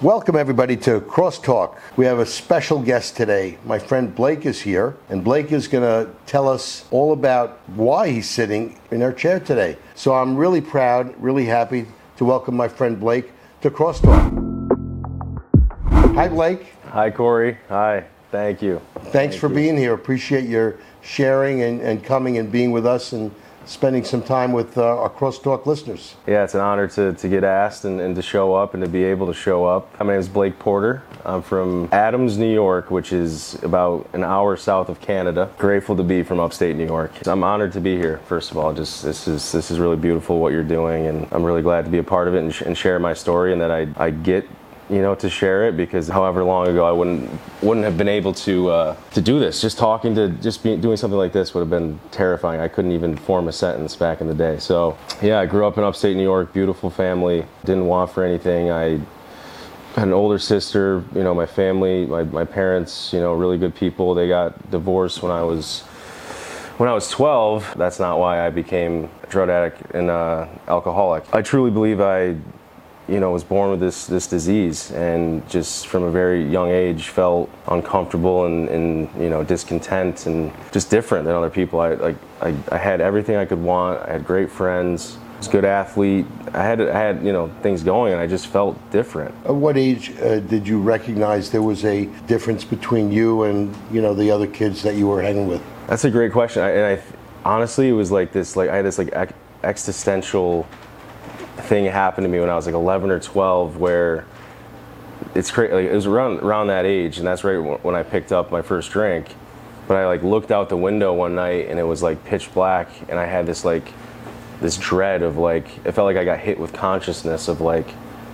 Welcome, everybody, to Crosstalk. We have a special guest today. My friend Blake is here, and Blake is going to tell us all about why he's sitting in our chair today. So I'm really proud, really happy to welcome my friend Blake to Crosstalk. Hi, Blake. Hi, Corey. Hi. Thank you. Thanks Thank for you. being here. Appreciate your sharing and, and coming and being with us and spending some time with uh, our Crosstalk listeners. Yeah, it's an honor to, to get asked and, and to show up and to be able to show up. My name is Blake Porter. I'm from Adams, New York, which is about an hour south of Canada. Grateful to be from upstate New York. I'm honored to be here. First of all, just this is this is really beautiful what you're doing, and I'm really glad to be a part of it and, sh- and share my story, and that I I get you know, to share it because however long ago I wouldn't wouldn't have been able to uh, to do this. Just talking to just be, doing something like this would have been terrifying. I couldn't even form a sentence back in the day. So yeah, I grew up in upstate New York, beautiful family. Didn't want for anything. I had an older sister. You know, my family, my my parents, you know, really good people. They got divorced when I was when I was 12, that's not why I became a drug addict and uh, alcoholic. I truly believe I, you know, was born with this this disease, and just from a very young age felt uncomfortable and, and you know discontent and just different than other people. I like I, I had everything I could want. I had great friends. I was a good athlete. I had I had you know things going, and I just felt different. At what age uh, did you recognize there was a difference between you and you know the other kids that you were hanging with? That's a great question. I, and I honestly, it was like this. Like I had this like existential thing happened to me when I was like 11 or 12, where it's crazy. Like, it was around around that age, and that's right when I picked up my first drink. But I like looked out the window one night, and it was like pitch black, and I had this like this dread of like it felt like I got hit with consciousness of like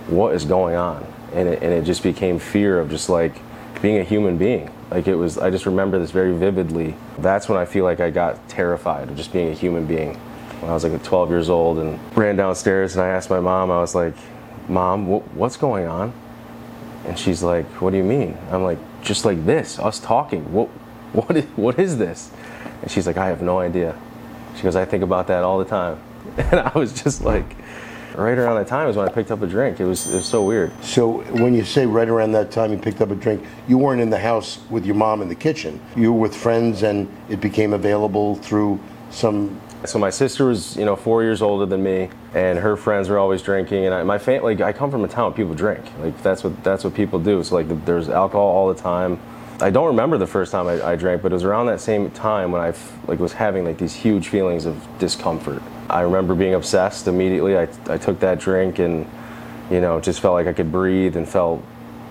what is going on, and it, and it just became fear of just like being a human being. Like it was, I just remember this very vividly. That's when I feel like I got terrified of just being a human being. When I was like 12 years old and ran downstairs and I asked my mom, I was like, Mom, wh- what's going on? And she's like, What do you mean? I'm like, Just like this, us talking. What, what, is, what is this? And she's like, I have no idea. She goes, I think about that all the time. And I was just like, right around that time is when I picked up a drink. It was, it was so weird. So when you say right around that time you picked up a drink, you weren't in the house with your mom in the kitchen. You were with friends, and it became available through some. So my sister was, you know, four years older than me, and her friends were always drinking. And I, my family, like, I come from a town where people drink. Like that's what that's what people do. So like, the, there's alcohol all the time. I don't remember the first time I, I drank, but it was around that same time when I like was having like these huge feelings of discomfort. I remember being obsessed immediately. I, I took that drink and, you know, just felt like I could breathe and felt,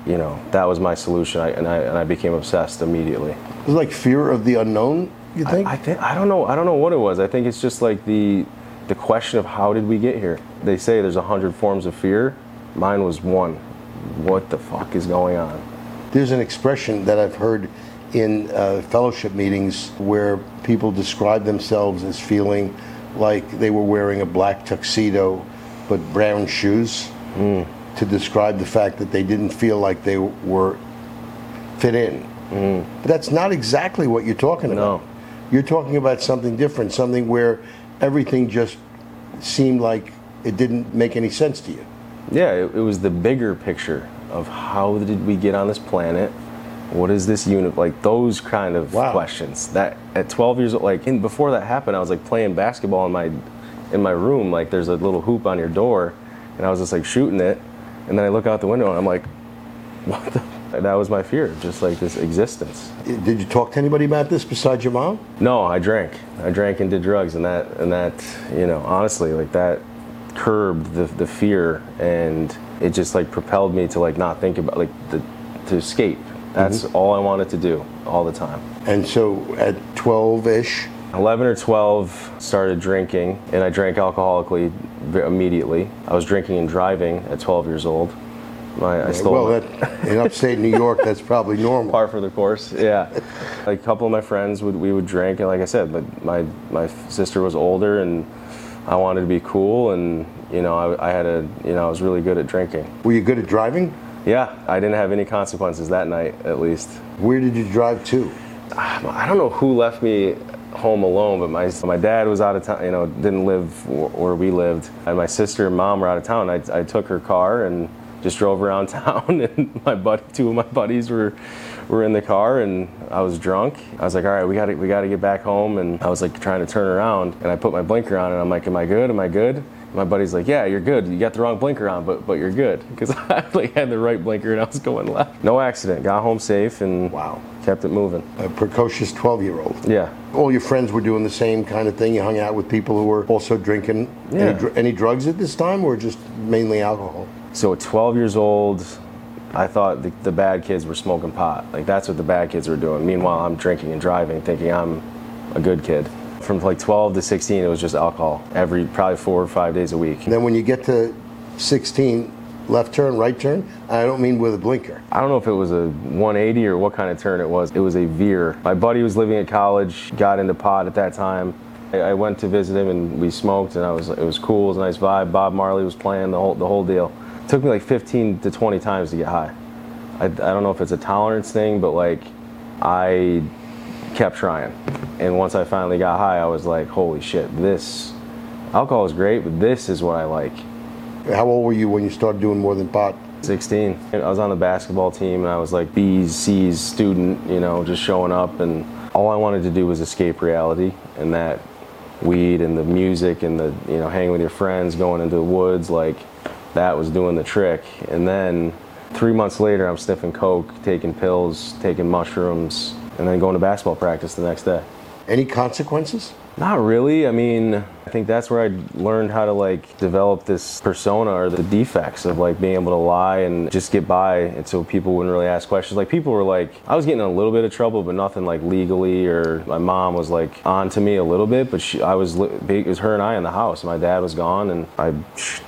you know, that was my solution. I, and I and I became obsessed immediately. It was like fear of the unknown. You think? I think I don't know. I don't know what it was. I think it's just like the the question of how did we get here. They say there's a hundred forms of fear. Mine was one. What the fuck is going on? There's an expression that I've heard in uh, fellowship meetings where people describe themselves as feeling like they were wearing a black tuxedo but brown shoes to describe the fact that they didn't feel like they were fit in. But that's not exactly what you're talking about. No. You're talking about something different, something where everything just seemed like it didn't make any sense to you. Yeah, it, it was the bigger picture of how did we get on this planet? What is this unit like? Those kind of Wow. questions. That at 12 years old, like in, before that happened, I was like playing basketball in my in my room. Like there's a little hoop on your door, and I was just like shooting it, and then I look out the window and I'm like, what the? That was my fear, just like this existence. Did you talk to anybody about this besides your mom? No, I drank. I drank and did drugs, and that and that you know honestly like that curbed the the fear, and it just like propelled me to like not think about like the to escape. That's mm-hmm. all I wanted to do all the time. And so at 12 ish, 11 or 12 started drinking and i drank alcoholically immediately i was drinking and driving at 12 years old my, i stole well, that, in upstate New York, that's probably normal. par for the course. Yeah, like a couple of my friends would we would drink, and like I said, but my my sister was older, and I wanted to be cool, and you know I, I had a you know I was really good at drinking. Were you good at driving? Yeah, I didn't have any consequences that night, at least. Where did you drive to? Um, I don't know who left me home alone, but my my dad was out of town. You know, didn't live where we lived, and my sister and mom were out of town. I, I took her car and just drove around town, and my buddy, two of my buddies were were in the car, and I was drunk. I was like, all right, we got to we got to get back home, and I was like trying to turn around, and I put my blinker on, and I'm like, am I good? Am I good? my buddy's like, "Yeah, you're good. You got the wrong blinker on, but but you're good." Because I like had the right blinker and I was going left. No accident. Got home safe and Wow. Kept it moving. A precocious 12 year old. Yeah. All your friends were doing the same kind of thing. You hung out with people who were also drinking. Yeah. Any, dr- any drugs at this time, or just mainly alcohol? So at 12 years old, I thought the, the bad kids were smoking pot. Like that's what the bad kids were doing. Meanwhile, I'm drinking and driving, thinking I'm a good kid. From like 12 to 16, it was just alcohol every probably four or five days a week. And then when you get to 16, left turn, right turn. I don't mean with a blinker. I don't know if it was a 180 or what kind of turn it was. It was a veer. My buddy was living at college, got into pot at that time. I, went to visit him and we smoked, and I was it was cool. It was a nice vibe. Bob Marley was playing the whole the whole deal. It took me like 15 to 20 times to get high. I, I don't know if it's a tolerance thing, but like I kept trying. And once I finally got high, I was like, holy shit, this alcohol is great, but this is what I like. How old were you when you started doing more than pot? 16. I was on the basketball team and I was like B's, C's student, you know, just showing up and all I wanted to do was escape reality and that weed and the music and the, you know, hanging with your friends, going into the woods, like that was doing the trick. And then three months later, I'm sniffing coke, taking pills, taking mushrooms, and then going to basketball practice the next day. Any consequences? Not really. I mean, I think that's where I learned how to like develop this persona or the defects of like being able to lie and just get by, and so people wouldn't really ask questions. Like people were like, I was getting in a little bit of trouble, but nothing like legally. Or my mom was like on to me a little bit, but she, I was it was her and I in the house. My dad was gone, and I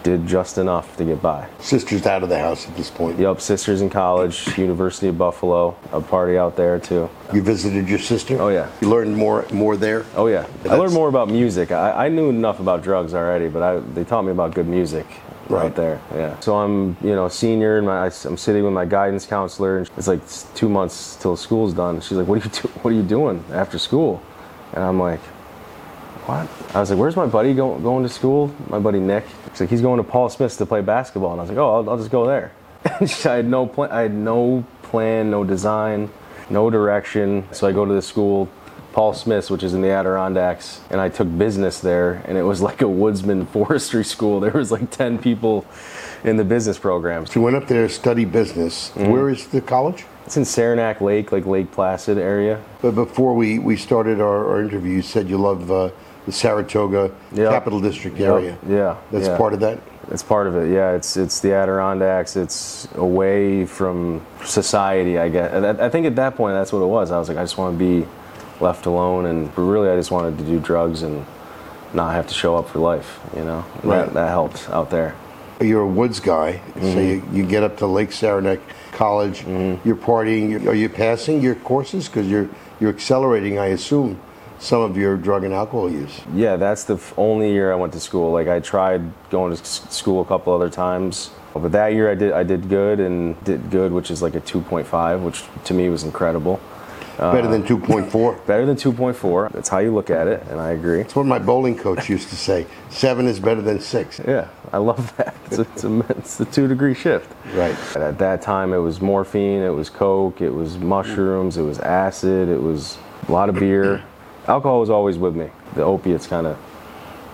did just enough to get by. Sister's out of the house at this point. Yup, sisters in college, University of Buffalo, a party out there too. You visited your sister? Oh, yeah. You learned more more there? Oh yeah, I learned more about music. I, I knew enough about drugs already, but I, they taught me about good music right. Right. there. Yeah. So I'm, you know, senior, and my, I'm sitting with my guidance counselor, and it's like two months till school's done. She's like, "What are you do, What are you doing after school?" And I'm like, "What?" I was like, "Where's my buddy go, going to school?" My buddy Nick. He's like, "He's going to Paul Smith's to play basketball," and I was like, "Oh, I'll, I'll just go there." I had no plan. I had no plan, no design, no direction. So I go to this school, Paul Smith's, which is in the Adirondacks, and I took business there. And it was like a woodsman forestry school. There was like ten people in the business programs. You went up there to study business. Mm-hmm. Where is the college? It's in Saranac Lake, like Lake Placid area. But before we, we started our, our interview, you said you love uh, the Saratoga Yep. Capital District area. Yeah, That's yeah. part of that? It's part of it. Yeah, it's it's the Adirondacks. It's away from society. I guess. I, I think at that point that's what it was. I was like, I just want to be left alone, and really, I just wanted to do drugs and not have to show up for life. You know, Right. that, that helped out there. You're a woods guy, so Mm-hmm. you, you get up to Lake Saranac College. You're partying. You're- Are you passing your courses? Because you're, you're accelerating, I assume, some of your drug and alcohol use. Yeah, that's the f- only year I went to school. Like I tried going to s- school a couple other times, but that year I did I did good and did good, which is like a 2.5, which to me was incredible. Better than 2.4. Better than 2.4. That's how you look at it, and I agree. That's what my bowling coach used to say. Seven is better than six. Yeah, I love that. It's a, it's a, it's a two degree shift. Right. And At that time, it was morphine, it was coke, it was mushrooms, it was acid, it was a lot of beer. Alcohol was always with me. The opiates kind of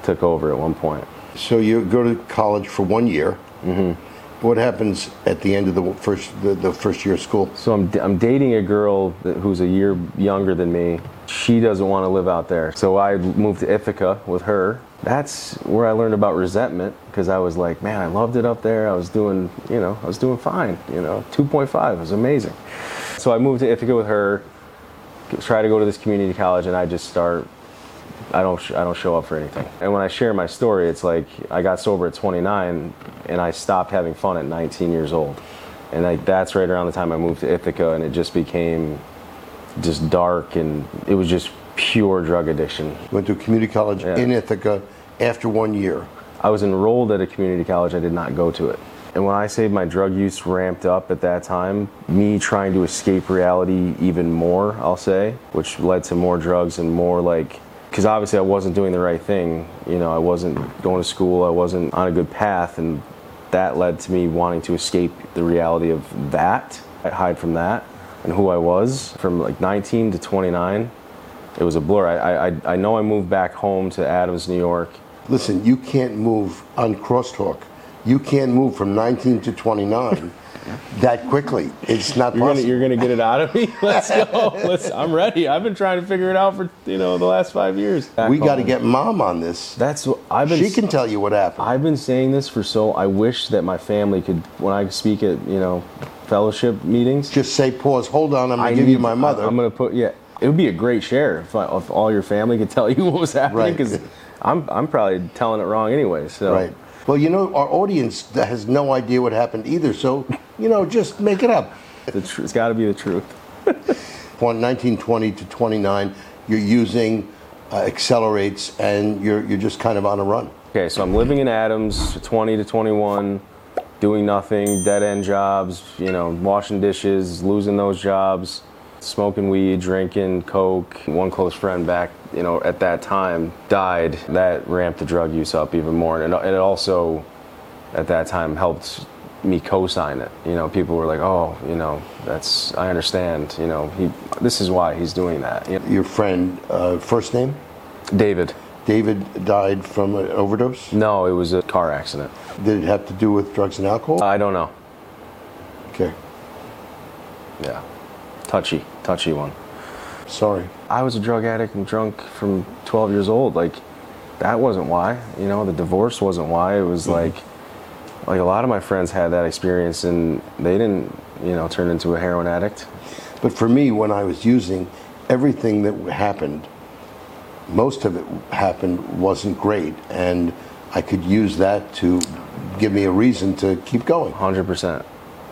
took over at one point. So you go to college for one year. Mm-hmm. What happens at the end of the first the, the first year of school? So I'm, I'm dating a girl who's a year younger than me. She doesn't want to live out there. So I moved to Ithaca with her. That's where I learned about resentment because I was like, man, I loved it up there. I was doing, you know, I was doing fine. You know, 2.5 was amazing. So I moved to Ithaca with her, try to go to this community college, and I just start I don't sh- I don't show up for anything. And when I share my story, it's like I got sober at 29 and I stopped having fun at 19 years old. And like that's right around the time I moved to Ithaca and it just became just dark and it was just pure drug addiction. Went to community college Yeah. in Ithaca after one year. I was enrolled at a community college, I did not go to it. And when I say my drug use ramped up at that time, me trying to escape reality even more, I'll say, which led to more drugs and more like, because obviously I wasn't doing the right thing. You know, I wasn't going to school, I wasn't on a good path, and that led to me wanting to escape the reality of that, I hide from that and who I was from like 19 to 29. It was a blur. I, I, I know I moved back home to Adams, New York. Listen, you can't move on crosstalk. You can't move from 19 to 29 that quickly. It's not You're gonna, possible. you're gonna get it out of me. Let's go. Let's, I'm ready. I've been trying to figure it out for you know the last five years. we got to get mom on this. That's what I've been. She can tell you what happened. I've been saying this for so. I wish that my family could, when I speak at you know fellowship meetings. Just say, pause, hold on, I'm going I to give you my mother. I, am gonna put yeah. It would be a great share if, I, if all your family could tell you what was happening Right. because I'm I'm probably telling it wrong anyway. So Right. Well, you know, our audience has no idea what happened either, so, you know, just make it up. the tr- it's got to be the truth. From 1920 to 29, you're using uh, accelerates and you're, you're just kind of on a run. Okay, so I'm living in Adams, 20 to 21, doing nothing, dead end jobs, you know, washing dishes, losing those jobs, smoking weed, drinking coke. One close friend back, you know, at that time died. That ramped the drug use up even more, and it, it also, at that time, helped me co-sign it. You know, people were like, "Oh, you know, that's I understand. You know, he this is why he's doing that." You know, Your friend, uh, first name? David. David died from an overdose. No, it was a car accident. Did it have to do with drugs and alcohol? I don't know. Okay, Yeah. Touchy, touchy one. sorry. I was a drug addict and drunk from 12 years old. Like, that wasn't why. You know, the divorce wasn't why. It was like, like a lot of my friends had that experience and they didn't, you know, turn into a heroin addict. But for me, when I was using, everything that happened, most of it happened wasn't great, and I could use that to give me a reason to keep going. 100%.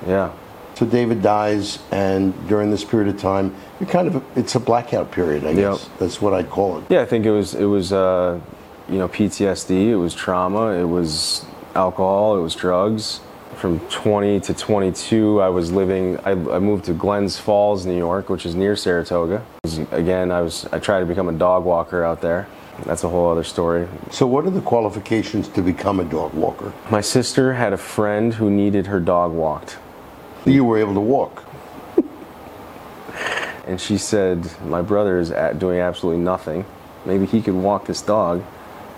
Yeah. So David dies, and during this period of time, you kind of it's a blackout period, I guess. Yep. That's what I'd call it. Yeah, I think it was, it was, uh, you know, PTSD, it was trauma, it was alcohol, it was drugs. From 20 to 22, I was living. I, I moved to Glens Falls, New York, which is near Saratoga. Was- Again, I was. I tried to become a dog walker out there. That's a whole other story. So, what are the qualifications to become a dog walker? My sister had a friend who needed her dog walked, You were able to walk. and she said, "My brother is at doing absolutely nothing. Maybe he could walk this dog."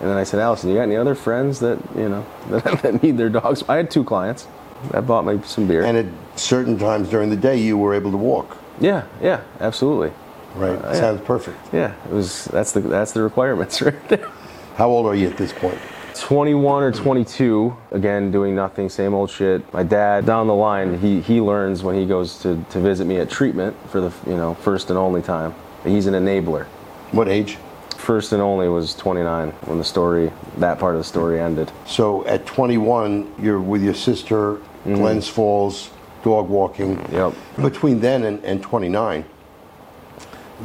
And then I said, "Allison, you got any other friends that you know that, that need their dogs?" I had two clients. I bought me some beer. And at certain times during the day, you were able to walk. yeah, yeah, absolutely. Right? Uh, yeah. Sounds perfect. Yeah, it was. That's the that's the requirements right there. How old are you at this point? 21 or 22, again, doing nothing, same old shit. My dad, down the line, he, he learns when he goes to, to visit me at treatment for the, you know, first and only time. He's an enabler. What age? First and only was 29 when the story, that part of the story ended. So at 21, you're with your sister, Glens Falls, dog walking. Yep. Between then and, and 29,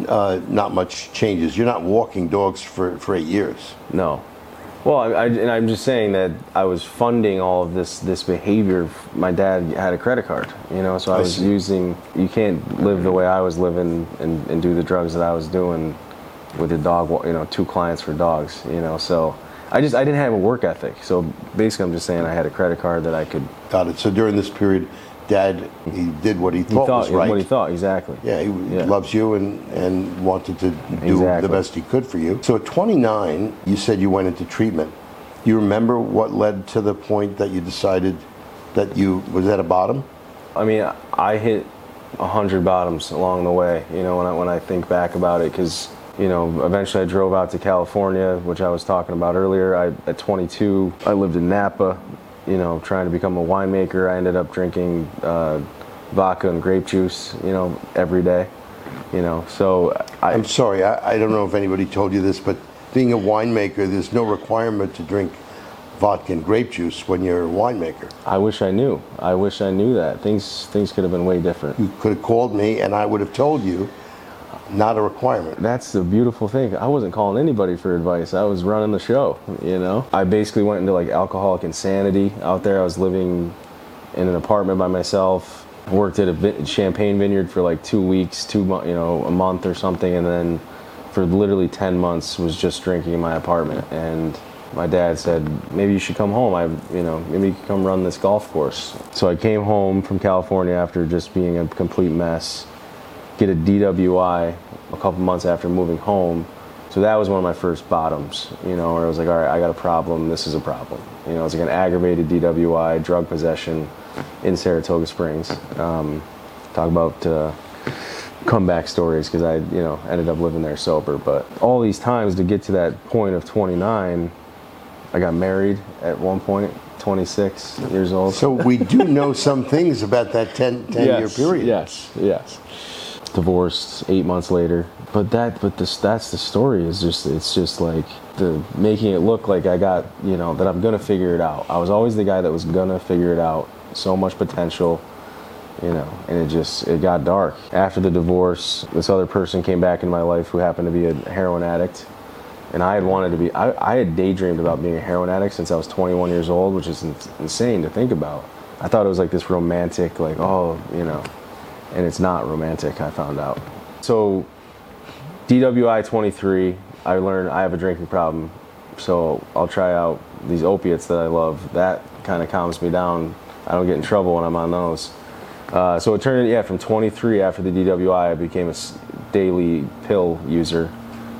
uh, not much changes. You're not walking dogs for, for eight years. No. Well, I, I, and I'm just saying that I was funding all of this this behavior. My dad had a credit card, you know, so I was using. You can't live the way I was living and, and do the drugs that I was doing with the dog. You know, two clients for dogs. You know, so I just I didn't have a work ethic. So basically, I'm just saying I had a credit card that I could. Got it. So during this period, Dad, he did what he He thought, thought was right. what he thought exactly. Yeah, he Yeah. loves you and, and wanted to do the best he could for you. So at 29, you said you went into treatment. You remember what led to the point that you decided that you was at a bottom? I mean, I hit a hundred bottoms along the way. You know, when I when I think back about it, because you know, eventually I drove out to California, which I was talking about earlier. I at 22, I lived in Napa. You know, trying to become a winemaker. I ended up drinking uh, vodka and grape juice. You know, every day. You know, so I, I'm sorry, I, I don't know if anybody told you this, but being a winemaker, there's no requirement to drink vodka and grape juice when you're a winemaker. I wish I knew. I wish I knew that things things could have been way different. You could have called me and I would have told you, not a requirement. That's the beautiful thing. I wasn't calling anybody for advice. I was running the show, you know? I basically went into like alcoholic insanity out there. I was living in an apartment by myself. Worked at a champagne vineyard for like two weeks, two you know, a month or something, and then for literally ten months was just drinking in my apartment. And my dad said, maybe you should come home. I, you know, maybe you can come run this golf course. So I came home from California after just being a complete mess, get a DWI a couple months after moving home. So that was one of my first bottoms, you know, where I was like, all right, I got a problem. This is a problem. You know, it's like an aggravated DWI, drug possession in Saratoga Springs. Um, talk about uh, comeback stories because I, you know, ended up living there sober. But all these times to get to that point of 29, I got married at one point, 26 years old. So we do know some things about that 10, 10 year period. Yes, yes. Divorced eight months later, but that, but this, that's the story. Is just, it's just like the making it look like I got, you know, that I'm gonna figure it out. I was always the guy that was gonna figure it out. So much potential, you know, and it just, it got dark. After the divorce, this other person came back into my life who happened to be a heroin addict and I had wanted to be. I, I, had daydreamed about being a heroin addict since I was 21 years old, which is insane to think about. I thought it was like this romantic, like oh, you know, and it's not romantic. I found out. So, DWI 23. I learned I have a drinking problem, so I'll try out these opiates that I love. That kind of calms me down. I don't get in trouble when I'm on those. Uh, so it turned, yeah, from 23 after the DWI, I became a daily pill user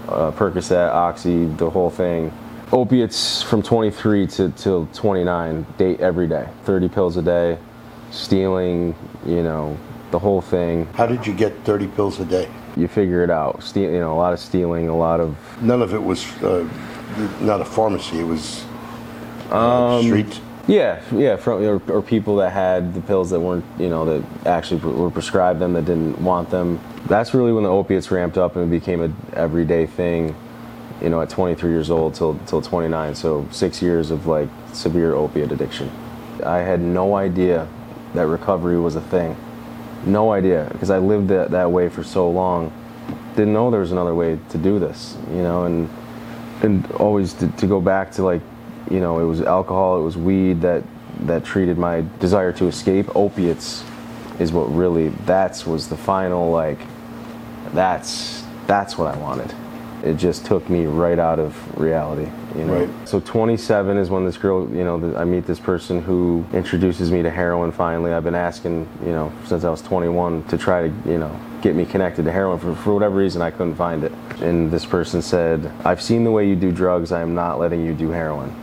uh, Percocet, Oxy, the whole thing. Opiates from 23 to till 29, date every day, 30 pills a day, stealing, you know, the whole thing. How did you get 30 pills a day? You figure it out. Ste- you know, a lot of stealing, a lot of. None of it was uh, not a pharmacy. It was uh, um, street. Yeah, yeah, from or, or, people that had the pills that weren't, you know, that actually were prescribed them that didn't want them. That's really when the opiates ramped up and it became an everyday thing. You know, at 23 years old till till 29, so six years of like severe opiate addiction. I had no idea that recovery was a thing. No idea, because I lived that, that way for so long. Didn't know there was another way to do this, you know, and and always to, to go back to like you know, it was alcohol, it was weed that that treated my desire to escape. Opiates is what really that's was the final like that's that's what I wanted. It just took me right out of reality, you know. Right. So 27 is when this girl, you know, I meet this person who introduces me to heroin. Finally, I've been asking, you know, since I was 21 to try to, you know, get me connected to heroin. For, for whatever reason, I couldn't find it. And this person said, "I've seen the way you do drugs. I am not letting you do heroin."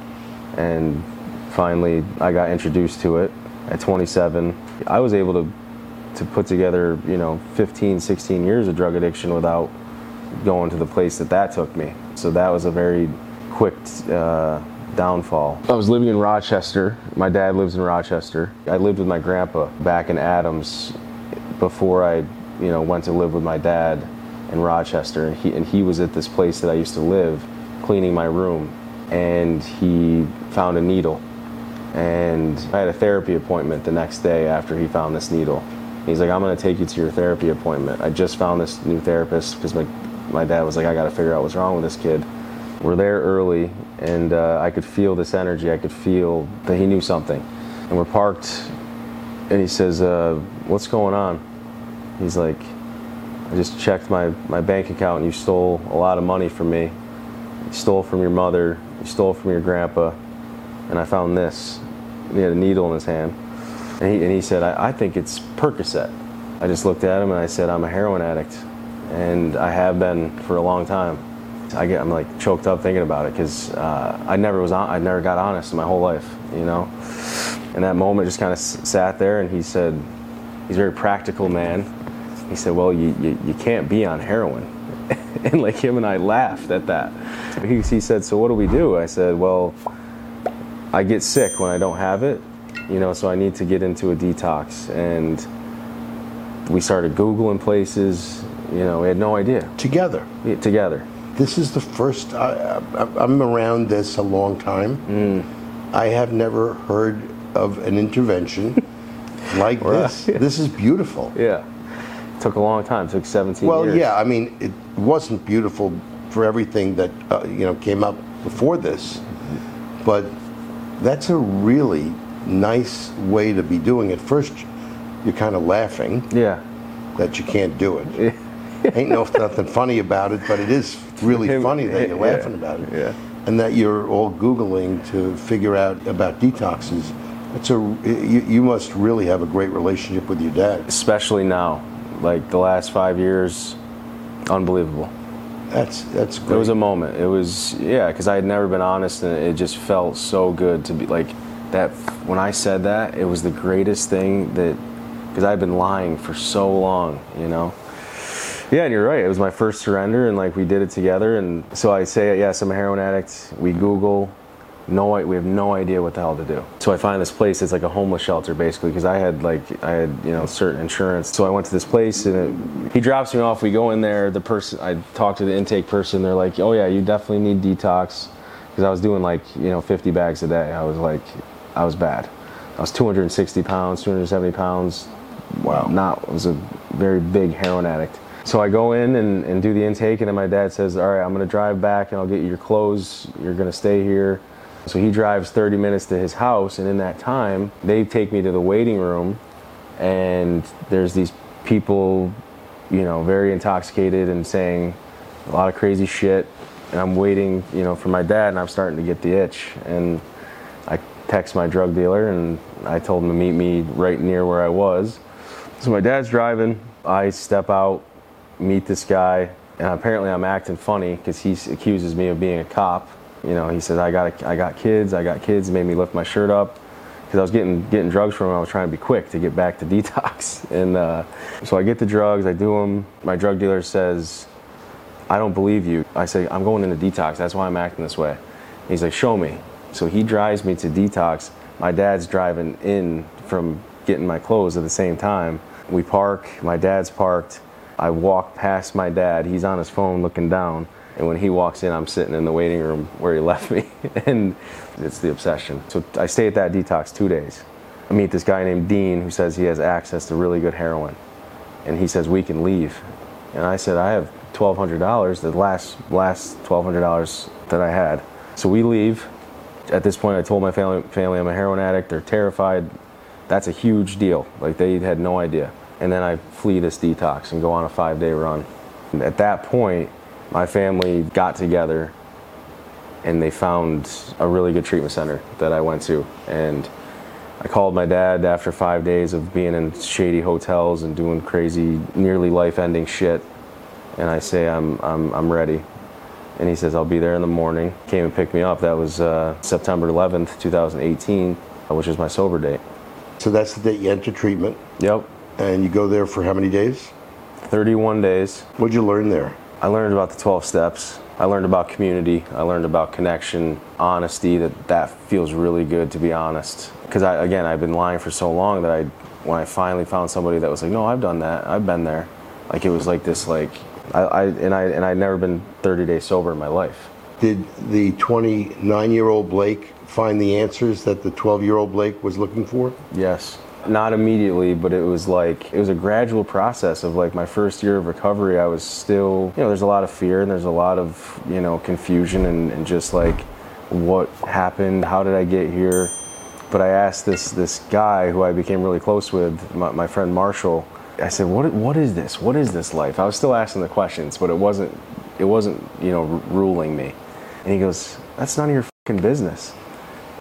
and finally I got introduced to it at 27. I was able to to put together, you know, 15, 16 years of drug addiction without going to the place that that took me. So that was a very quick uh, downfall. I was living in Rochester. My dad lives in Rochester. I lived with my grandpa back in Adams before I, you know, went to live with my dad in Rochester. And he, and he was at this place that I used to live, cleaning my room and he found a needle. And I had a therapy appointment the next day after he found this needle. He's like, I'm gonna take you to your therapy appointment. I just found this new therapist because my, my dad was like, I gotta figure out what's wrong with this kid. We're there early, and uh, I could feel this energy. I could feel that he knew something. And we're parked, and he says, uh, What's going on? He's like, I just checked my, my bank account, and you stole a lot of money from me. You stole from your mother, you stole from your grandpa, and I found this. He had a needle in his hand. And he, and he said, I, I think it's Percocet. I just looked at him and I said, I'm a heroin addict. And I have been for a long time. I get, I'm like choked up thinking about it because uh, I never was on, I never got honest in my whole life, you know. And that moment just kind of s- sat there, and he said, he's a very practical man. He said, well, you, you, you can't be on heroin. and like him and I laughed at that. He, he said, So what do we do? I said, Well, I get sick when I don't have it, you know, so I need to get into a detox. And we started Googling places, you know, we had no idea. Together. Yeah, together. This is the first, I, am around this a long time. Mm. I have never heard of an intervention like this. This is beautiful. Yeah took a long time. It took 17 well, years. yeah. I mean, it wasn't beautiful for everything that uh, you know came up before this, but that's a really nice way to be doing it. First, you're kind of laughing. Yeah. That you can't do it. Ain't no nothing funny about it, but it is really funny that you're laughing about it. Yeah. and that you're all Googling to figure out about detoxes. It's a you, you must really have a great relationship with your dad. especially now. Like the last five years, unbelievable. That's that's It was a moment. It was yeah, because I had never been honest, and it just felt so good to be like that. When I said that, it was the greatest thing that because I'd been lying for so long, you know. Yeah, and you're right. It was my first surrender, and like we did it together. And so I say, yes, I'm a heroin addict. We Google, no, we have no idea what the hell to do. So I find this place. It's like a homeless shelter, basically, because I had like I had you know certain insurance. So I went to this place, and it, he drops me off. We go in there. The person I talk to the intake person. They're like, oh yeah, you definitely need detox, because I was doing like you know 50 bags a day. I was like, I was bad. I was 260 pounds, 270 pounds. Wow. Not was a very big heroin addict. So I go in and, and do the intake, and then my dad says, All right, I'm gonna drive back and I'll get you your clothes. You're gonna stay here. So he drives 30 minutes to his house, and in that time, they take me to the waiting room, and there's these people, you know, very intoxicated and saying a lot of crazy shit. And I'm waiting, you know, for my dad, and I'm starting to get the itch. And I text my drug dealer, and I told him to meet me right near where I was. So my dad's driving. I step out, meet this guy, and apparently I'm acting funny because he accuses me of being a cop. You know, he says I got I got kids, I got kids. Made me lift my shirt up because I was getting getting drugs from him. I was trying to be quick to get back to detox, and uh, so I get the drugs. I do them. My drug dealer says, "I don't believe you." I say, "I'm going into detox. That's why I'm acting this way." He's like, "Show me." So he drives me to detox. My dad's driving in from getting my clothes at the same time. We park. My dad's parked. I walk past my dad. He's on his phone looking down. And when he walks in, I'm sitting in the waiting room where he left me. and it's the obsession. So I stay at that detox two days. I meet this guy named Dean who says he has access to really good heroin. And he says, We can leave. And I said, I have $1,200, the last, last $1,200 that I had. So we leave. At this point, I told my family, family I'm a heroin addict. They're terrified. That's a huge deal. Like, they had no idea. And then I flee this detox and go on a five day run. And at that point, my family got together and they found a really good treatment center that I went to. And I called my dad after five days of being in shady hotels and doing crazy, nearly life ending shit. And I say, I'm, I'm, I'm ready. And he says, I'll be there in the morning. Came and picked me up. That was uh, September 11th, 2018, which is my sober date. so that's the date you enter treatment, Yep, and you go there for how many days? 31 days. What'd you learn there? I learned about the 12 steps. I learned about community. I learned about connection, honesty. That that feels really good to be honest. Because I again, I've been lying for so long that I, when I finally found somebody that was like, no, I've done that. I've been there. Like it was like this like, I, I and I and I'd never been 30 days sober in my life. Did the 29 year old Blake find the answers that the 12 year old Blake was looking for? Yes. Not immediately, but it was like it was a gradual process of like my first year of recovery. I was still, you know, there's a lot of fear and there's a lot of, you know, confusion and, and just like what happened, how did I get here? But I asked this this guy who I became really close with, my, my friend Marshall. I said, "What what is this? What is this life?" I was still asking the questions, but it wasn't it wasn't you know ruling me. And he goes, "That's none of your business."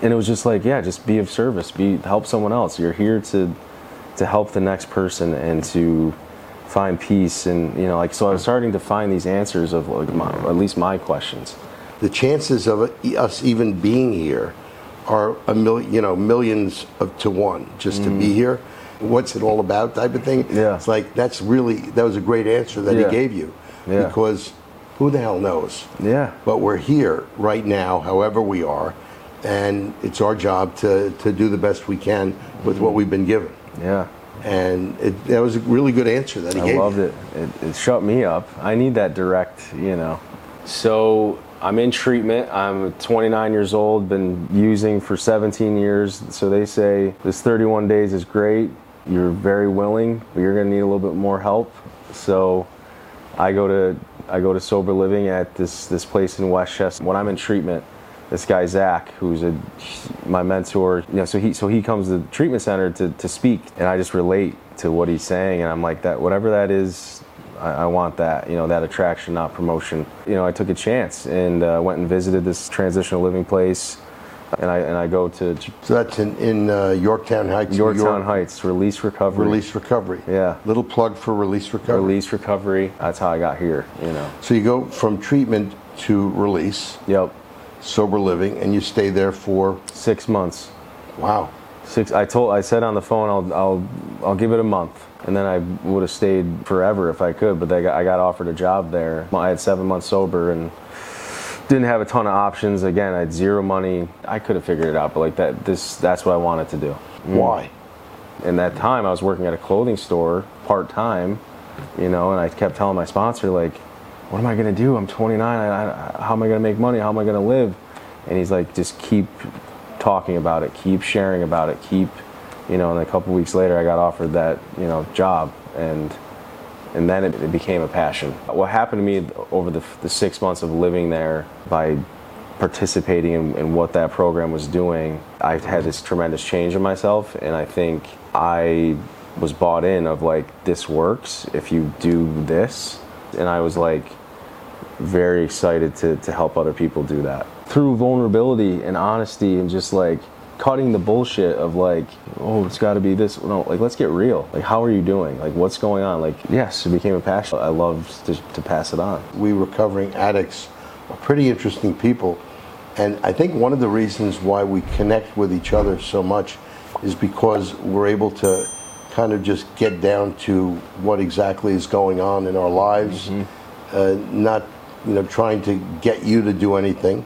And it was just like yeah just be of service be help someone else you're here to to help the next person and to find peace and you know like so i was starting to find these answers of like my, at least my questions The chances of us even being here are a million, you know, millions of to one just to be here. What's it all about, type of thing. Mm. Yeah. It's like that's really that was a great answer that Yeah. he gave you, Yeah. because who the hell knows? yeah But we're here right now, however we are, and it's our job to to do the best we can with what we've been given. yeah And it, that was a really good answer that he I gave. I loved it. it. It shut me up. I need that direct, you know. So I'm in treatment. I'm 29 years old, been using for 17 years. So they say this 31 days is great. You're very willing, but you're going to need a little bit more help. So I go to I go to sober living at this this place in Westchester. When I'm in treatment, this guy Zach, who's a my mentor, you know, so he so he comes to the treatment center to, to speak, and I just relate to what he's saying, and I'm like that whatever that is, I, I want that, you know, that attraction, not promotion. You know, I took a chance and uh, went and visited this transitional living place, and I and I go to So that's in, in uh, Yorktown Heights, Yorktown York. Heights Release Recovery. Release Recovery. Yeah. Little plug for Release Recovery. Release Recovery. That's how I got here. You know. So you go from treatment to release, Yep. Sober living, and you stay there for, Six months. wow. Six. I told. I said on the phone, I'll I'll I'll give it a month, and then I would have stayed forever if I could. But I got, I got offered a job there. I had seven months sober and didn't have a ton of options. Again, I had zero money. I could have figured it out, but like that, this that's what I wanted to do. Mm. Why? In that time, I was working at a clothing store part time, you know, and I kept telling my sponsor like, "What am I gonna do? I'm 29. I, I, how am I gonna make money? How am I gonna live?" And he's like, "Just keep talking about it, keep sharing about it, keep, you know." And a couple weeks later, I got offered that, you know, job, and and then it, it became a passion. What happened to me over the, the six months of living there by participating in, in what that program was doing, I had this tremendous change in myself, and I think I was bought in of like this works if you do this, and I was like very excited to, to help other people do that. Through vulnerability and honesty and just like cutting the bullshit of like oh it's got to be this no like let's get real. Like how are you doing? Like what's going on? Like yes it became a passion. I love to, to pass it on. We recovering addicts are pretty interesting people. And I think one of the reasons why we connect with each other so much is because we're able to kind of just get down to what exactly is going on in our lives, uh, not you know trying to get you to do anything,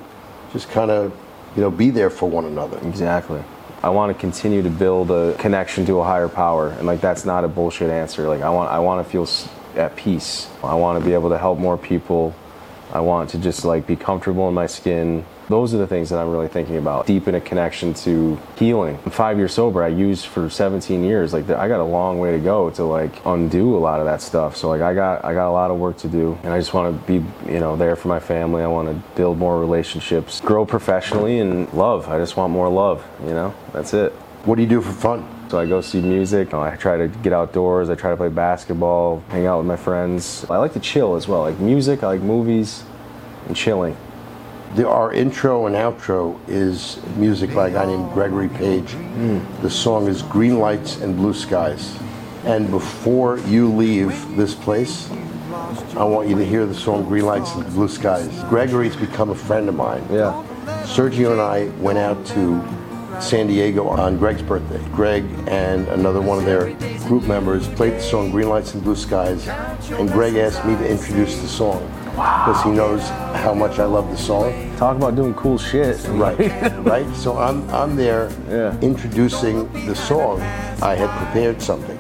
just kind of you know be there for one another. exactly. I want to continue to build a connection to a higher power and like that's not a bullshit answer. Like i want i want to feel at peace. I want to be able to help more people. I want to just like be comfortable in my skin those are the things that i'm really thinking about deepen a connection to healing I'm five years sober i used for 17 years like i got a long way to go to like undo a lot of that stuff so like i got i got a lot of work to do and i just want to be you know there for my family i want to build more relationships grow professionally and love i just want more love you know that's it What do you do for fun? so I go see music. I try to get outdoors. I try to play basketball, hang out with my friends. I like to chill as well. Like music, I like movies, and chilling. The, our intro and outro is music by a guy named Gregory Page. Hmm. The song is Green Lights and Blue Skies. And before you leave this place, I want you to hear the song Green Lights and Blue Skies. Gregory's become a friend of mine. Yeah. Sergio and I went out to San Diego on Greg's birthday. Greg and another one of their group members played the song Green Lights and Blue Skies, and Greg asked me to introduce the song because he knows how much I love the song. Talk about doing cool shit. Right, right. So I'm I'm there Yeah. introducing the song. I had prepared something,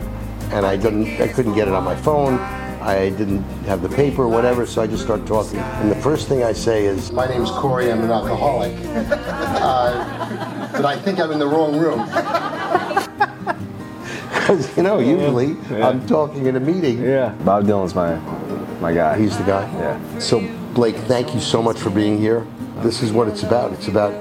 and I didn't I couldn't get it on my phone. I didn't have the paper or whatever, so I just started talking. And the first thing I say is, My name's Corey. I'm an alcoholic. Uh, but I think I'm in the wrong room. because you know usually I'm talking in a meeting. Yeah. Bob Dylan's my my guy. He's the guy. Yeah. So Blake, thank you so much for being here. This is what it's about. It's about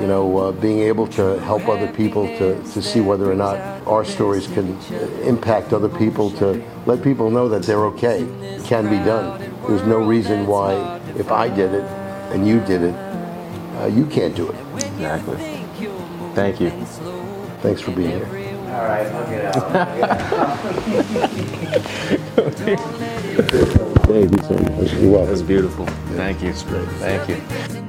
you know uh, being able to help other people to, to see whether or not our stories can uh, impact other people to let people know that they're okay. It can be done. There's no reason why if I did it and you did it, uh, you can't do it. exactly. Thank you. Thank you. Thanks for being here. All right, I'll get out. Thank you so much. You're. That's beautiful. Thank you. Thank you.